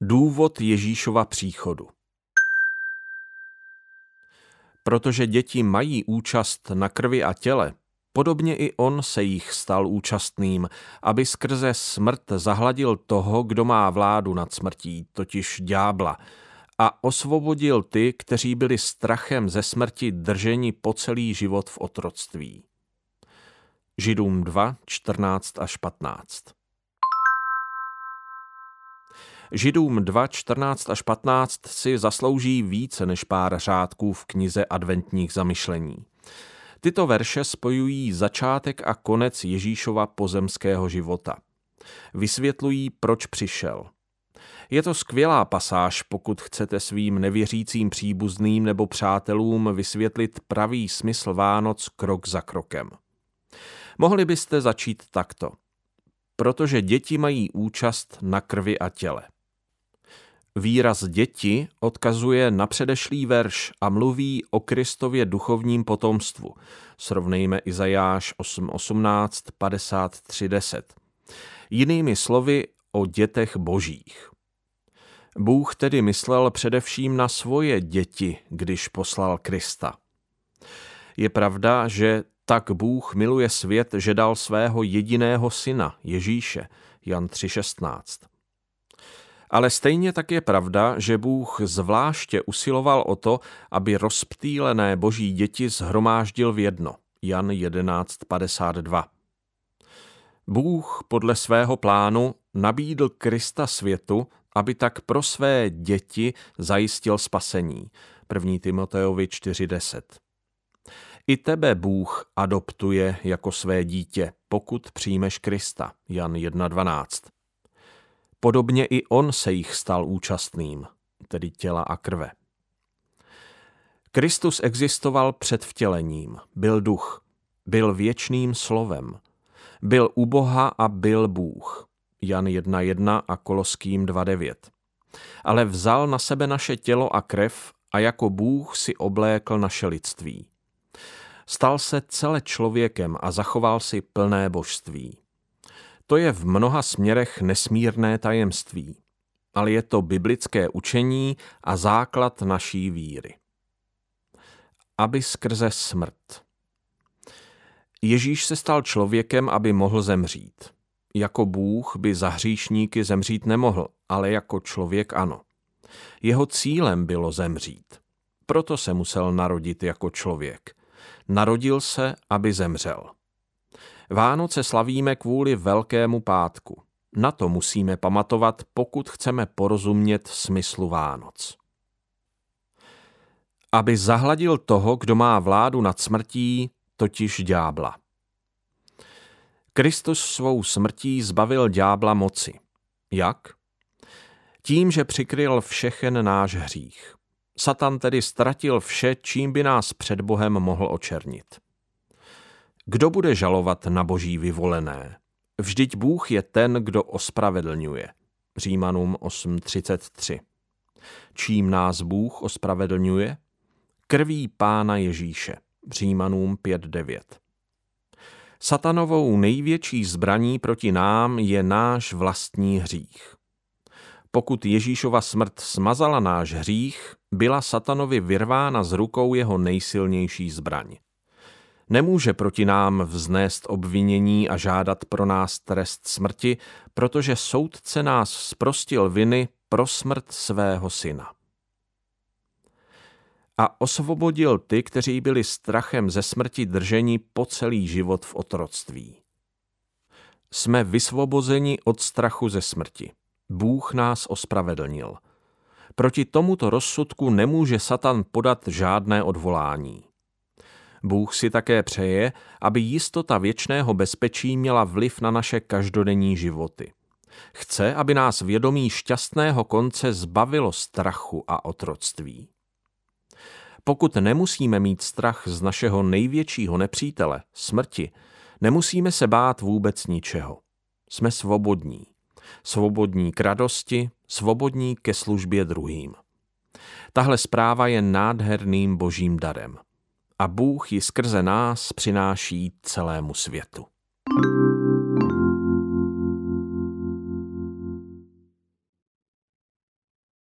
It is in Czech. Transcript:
Důvod Ježíšova příchodu Protože děti mají účast na krvi a těle, podobně i on se jich stal účastným, aby skrze smrt zahladil toho, kdo má vládu nad smrtí, totiž ďábla, a osvobodil ty, kteří byli strachem ze smrti drženi po celý život v otroctví. Židům 2, 14 až 15 Židům 2, 14 až 15 si zaslouží více než pár řádků v knize adventních zamyšlení. Tyto verše spojují začátek a konec Ježíšova pozemského života. Vysvětlují, proč přišel. Je to skvělá pasáž, pokud chcete svým nevěřícím příbuzným nebo přátelům vysvětlit pravý smysl Vánoc krok za krokem. Mohli byste začít takto. Protože děti mají účast na krvi a těle. Výraz děti odkazuje na předešlý verš a mluví o Kristově duchovním potomstvu. Srovnejme Izajáš 8.18, 53.10. Jinými slovy o dětech božích. Bůh tedy myslel především na svoje děti, když poslal Krista. Je pravda, že tak Bůh miluje svět, že dal svého jediného syna, Ježíše, Jan 3.16. Ale stejně tak je pravda, že Bůh zvláště usiloval o to, aby rozptýlené boží děti zhromáždil v jedno. Jan 11.52 Bůh podle svého plánu nabídl Krista světu, aby tak pro své děti zajistil spasení. 1. Timoteovi 4.10 I tebe Bůh adoptuje jako své dítě, pokud přijmeš Krista. Jan 1.12 Podobně i on se jich stal účastným, tedy těla a krve. Kristus existoval před vtělením, byl duch, byl věčným slovem, byl u Boha a byl Bůh. Jan 1.1 a Koloským 2.9. Ale vzal na sebe naše tělo a krev a jako Bůh si oblékl naše lidství. Stal se celé člověkem a zachoval si plné božství. To je v mnoha směrech nesmírné tajemství, ale je to biblické učení a základ naší víry. Aby skrze smrt. Ježíš se stal člověkem, aby mohl zemřít. Jako Bůh by za hříšníky zemřít nemohl, ale jako člověk ano. Jeho cílem bylo zemřít. Proto se musel narodit jako člověk. Narodil se, aby zemřel. Vánoce slavíme kvůli Velkému pátku. Na to musíme pamatovat, pokud chceme porozumět smyslu Vánoc. Aby zahladil toho, kdo má vládu nad smrtí, totiž ďábla. Kristus svou smrtí zbavil ďábla moci. Jak? Tím, že přikryl všechen náš hřích. Satan tedy ztratil vše, čím by nás před Bohem mohl očernit. Kdo bude žalovat na boží vyvolené? Vždyť Bůh je ten, kdo ospravedlňuje. Římanům 8.33. Čím nás Bůh ospravedlňuje? Krví Pána Ježíše. Římanům 5.9. Satanovou největší zbraní proti nám je náš vlastní hřích. Pokud Ježíšova smrt smazala náš hřích, byla satanovi vyrvána z rukou jeho nejsilnější zbraň nemůže proti nám vznést obvinění a žádat pro nás trest smrti, protože soudce nás zprostil viny pro smrt svého syna. A osvobodil ty, kteří byli strachem ze smrti drženi po celý život v otroctví. Jsme vysvobozeni od strachu ze smrti. Bůh nás ospravedlnil. Proti tomuto rozsudku nemůže Satan podat žádné odvolání. Bůh si také přeje, aby jistota věčného bezpečí měla vliv na naše každodenní životy. Chce, aby nás vědomí šťastného konce zbavilo strachu a otroctví. Pokud nemusíme mít strach z našeho největšího nepřítele, smrti, nemusíme se bát vůbec ničeho. Jsme svobodní. Svobodní k radosti, svobodní ke službě druhým. Tahle zpráva je nádherným božím darem a Bůh ji skrze nás přináší celému světu.